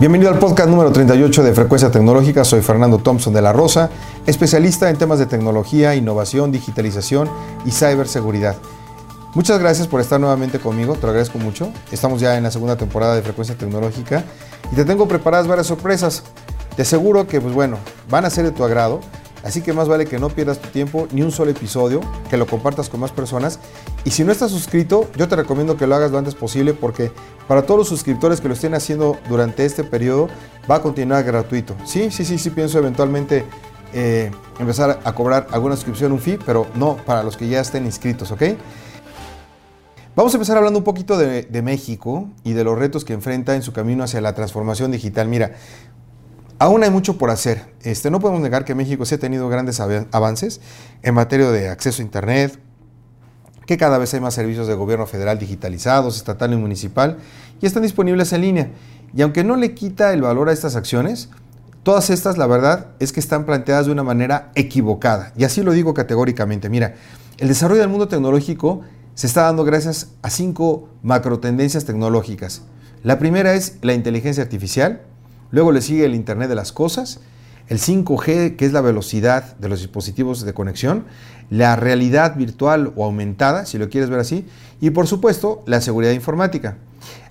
Bienvenido al podcast número 38 de Frecuencia Tecnológica. Soy Fernando Thompson de la Rosa, especialista en temas de tecnología, innovación, digitalización y ciberseguridad. Muchas gracias por estar nuevamente conmigo, te lo agradezco mucho. Estamos ya en la segunda temporada de Frecuencia Tecnológica y te tengo preparadas varias sorpresas. Te aseguro que, pues bueno, van a ser de tu agrado. Así que más vale que no pierdas tu tiempo ni un solo episodio, que lo compartas con más personas. Y si no estás suscrito, yo te recomiendo que lo hagas lo antes posible porque para todos los suscriptores que lo estén haciendo durante este periodo va a continuar gratuito. Sí, sí, sí, sí pienso eventualmente eh, empezar a cobrar alguna suscripción, un fee, pero no para los que ya estén inscritos, ¿ok? Vamos a empezar hablando un poquito de, de México y de los retos que enfrenta en su camino hacia la transformación digital. Mira, Aún hay mucho por hacer. Este, no podemos negar que México sí ha tenido grandes avances en materia de acceso a Internet, que cada vez hay más servicios de gobierno federal digitalizados, estatal y municipal, y están disponibles en línea. Y aunque no le quita el valor a estas acciones, todas estas, la verdad, es que están planteadas de una manera equivocada. Y así lo digo categóricamente. Mira, el desarrollo del mundo tecnológico se está dando gracias a cinco macro tendencias tecnológicas. La primera es la inteligencia artificial, Luego le sigue el Internet de las Cosas, el 5G, que es la velocidad de los dispositivos de conexión, la realidad virtual o aumentada, si lo quieres ver así, y por supuesto la seguridad informática.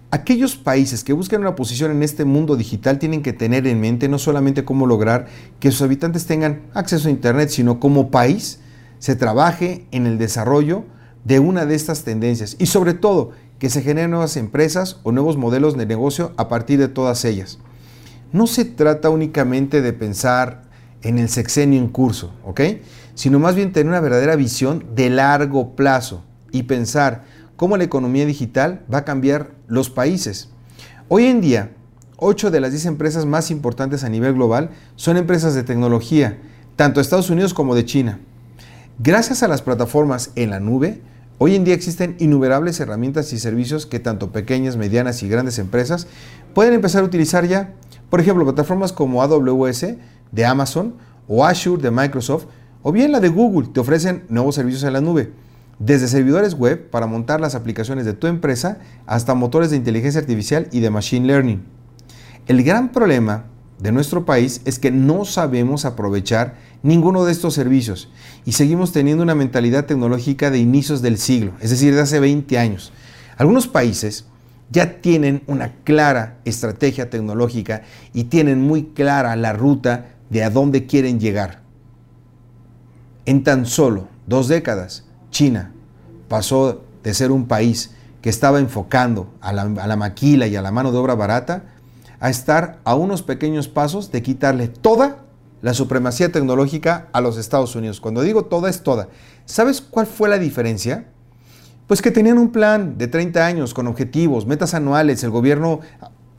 Aquellos países que buscan una posición en este mundo digital tienen que tener en mente no solamente cómo lograr que sus habitantes tengan acceso a Internet, sino como país se trabaje en el desarrollo de una de estas tendencias y sobre todo que se generen nuevas empresas o nuevos modelos de negocio a partir de todas ellas no se trata únicamente de pensar en el sexenio en curso, ¿ok? Sino más bien tener una verdadera visión de largo plazo y pensar cómo la economía digital va a cambiar los países. Hoy en día, 8 de las 10 empresas más importantes a nivel global son empresas de tecnología, tanto de Estados Unidos como de China. Gracias a las plataformas en la nube, hoy en día existen innumerables herramientas y servicios que tanto pequeñas, medianas y grandes empresas pueden empezar a utilizar ya por ejemplo, plataformas como AWS de Amazon o Azure de Microsoft o bien la de Google te ofrecen nuevos servicios en la nube. Desde servidores web para montar las aplicaciones de tu empresa hasta motores de inteligencia artificial y de machine learning. El gran problema de nuestro país es que no sabemos aprovechar ninguno de estos servicios y seguimos teniendo una mentalidad tecnológica de inicios del siglo, es decir, de hace 20 años. Algunos países ya tienen una clara estrategia tecnológica y tienen muy clara la ruta de a dónde quieren llegar. En tan solo dos décadas, China pasó de ser un país que estaba enfocando a la, maquila y a la mano de obra barata a estar a unos pequeños pasos de quitarle toda la supremacía tecnológica a los Estados Unidos. Cuando digo toda es toda. ¿Sabes cuál fue la diferencia? Pues que tenían un plan de 30 años con objetivos, metas anuales, el gobierno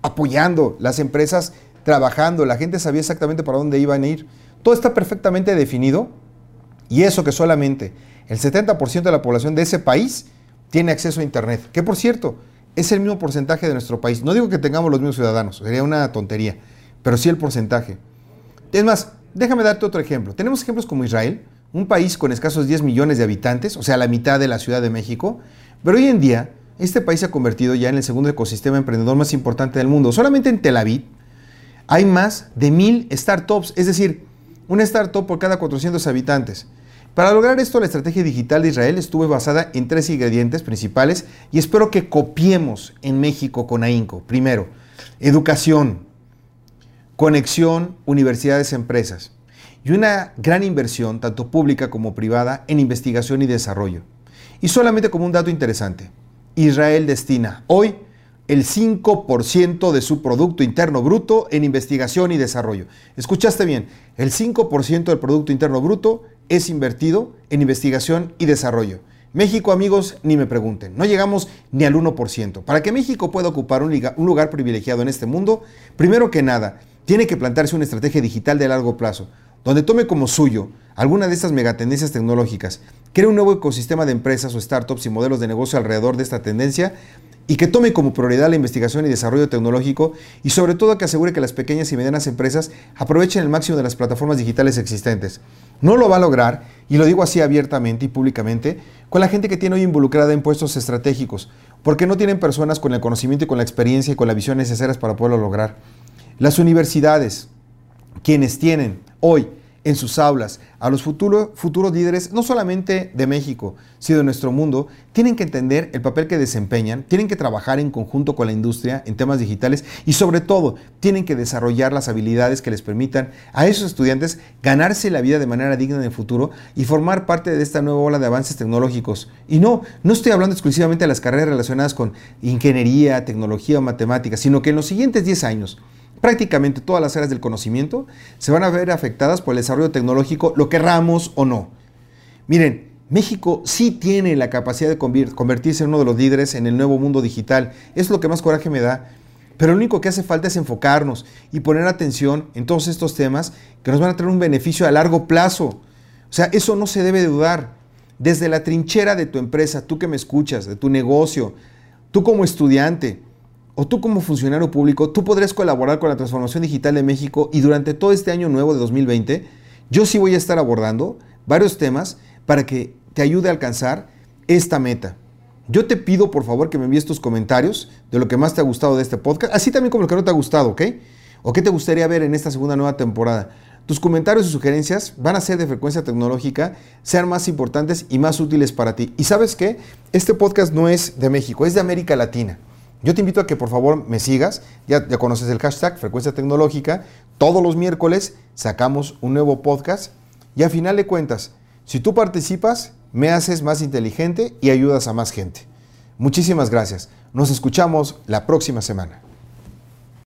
apoyando, las empresas trabajando, la gente sabía exactamente para dónde iban a ir. Todo está perfectamente definido y eso que solamente el 70% de la población de ese país tiene acceso a Internet, que por cierto es el mismo porcentaje de nuestro país. No digo que tengamos los mismos ciudadanos, sería una tontería, pero sí el porcentaje. Es más, déjame darte otro ejemplo. Tenemos ejemplos como Israel, un país con escasos 10 millones de habitantes, o sea, la mitad de la Ciudad de México, pero hoy en día este país se ha convertido ya en el segundo ecosistema emprendedor más importante del mundo. Solamente en Tel Aviv hay más de mil startups, es decir, una startup por cada 400 habitantes. Para lograr esto, la estrategia digital de Israel estuvo basada en tres ingredientes principales y espero que copiemos en México con AINCO. Primero, educación, conexión, universidades, empresas y una gran inversión, tanto pública como privada, en investigación y desarrollo. Y solamente como un dato interesante, Israel destina hoy el 5% de su Producto Interno Bruto en investigación y desarrollo. Escuchaste bien, el 5% del Producto Interno Bruto es invertido en investigación y desarrollo. México, amigos, ni me pregunten, no llegamos ni al 1%. Para que México pueda ocupar un, lugar privilegiado en este mundo, primero que nada, tiene que plantearse una estrategia digital de largo plazo donde tome como suyo alguna de estas megatendencias tecnológicas, cree un nuevo ecosistema de empresas o startups y modelos de negocio alrededor de esta tendencia y que tome como prioridad la investigación y desarrollo tecnológico y sobre todo que asegure que las pequeñas y medianas empresas aprovechen el máximo de las plataformas digitales existentes. No lo va a lograr, y lo digo así abiertamente y públicamente, con la gente que tiene hoy involucrada en puestos estratégicos, porque no tienen personas con el conocimiento y con la experiencia y con la visión necesarias para poderlo lograr. Las universidades, quienes tienen hoy en sus aulas a los futuros líderes, no solamente de México, sino de nuestro mundo, tienen que entender el papel que desempeñan, tienen que trabajar en conjunto con la industria en temas digitales y sobre todo tienen que desarrollar las habilidades que les permitan a esos estudiantes ganarse la vida de manera digna en el futuro y formar parte de esta nueva ola de avances tecnológicos. Y no, no estoy hablando exclusivamente de las carreras relacionadas con ingeniería, tecnología o matemáticas, sino que en los siguientes 10 años, prácticamente todas las áreas del conocimiento se van a ver afectadas por el desarrollo tecnológico, lo querramos o no. Miren, México sí tiene la capacidad de convertirse en uno de los líderes en el nuevo mundo digital. Es lo que más coraje me da. Pero lo único que hace falta es enfocarnos y poner atención en todos estos temas que nos van a traer un beneficio a largo plazo. O sea, eso no se debe de dudar. Desde la trinchera de tu empresa, tú que me escuchas, de tu negocio, tú como estudiante, o tú como funcionario público, tú podrías colaborar con la transformación digital de México y durante todo este año nuevo de 2020, yo sí voy a estar abordando varios temas para que te ayude a alcanzar esta meta. Yo te pido por favor que me envíes tus comentarios de lo que más te ha gustado de este podcast, así también como lo que no te ha gustado, ¿ok? ¿O qué te gustaría ver en esta segunda nueva temporada? Tus comentarios y sugerencias van a ser de frecuencia tecnológica, sean más importantes y más útiles para ti. Y sabes qué? Este podcast no es de México, es de América Latina. Yo te invito a que por favor me sigas, ya, ya conoces el hashtag Frecuencia Tecnológica, todos los miércoles sacamos un nuevo podcast y a final de cuentas, si tú participas, me haces más inteligente y ayudas a más gente. Muchísimas gracias. Nos escuchamos la próxima semana.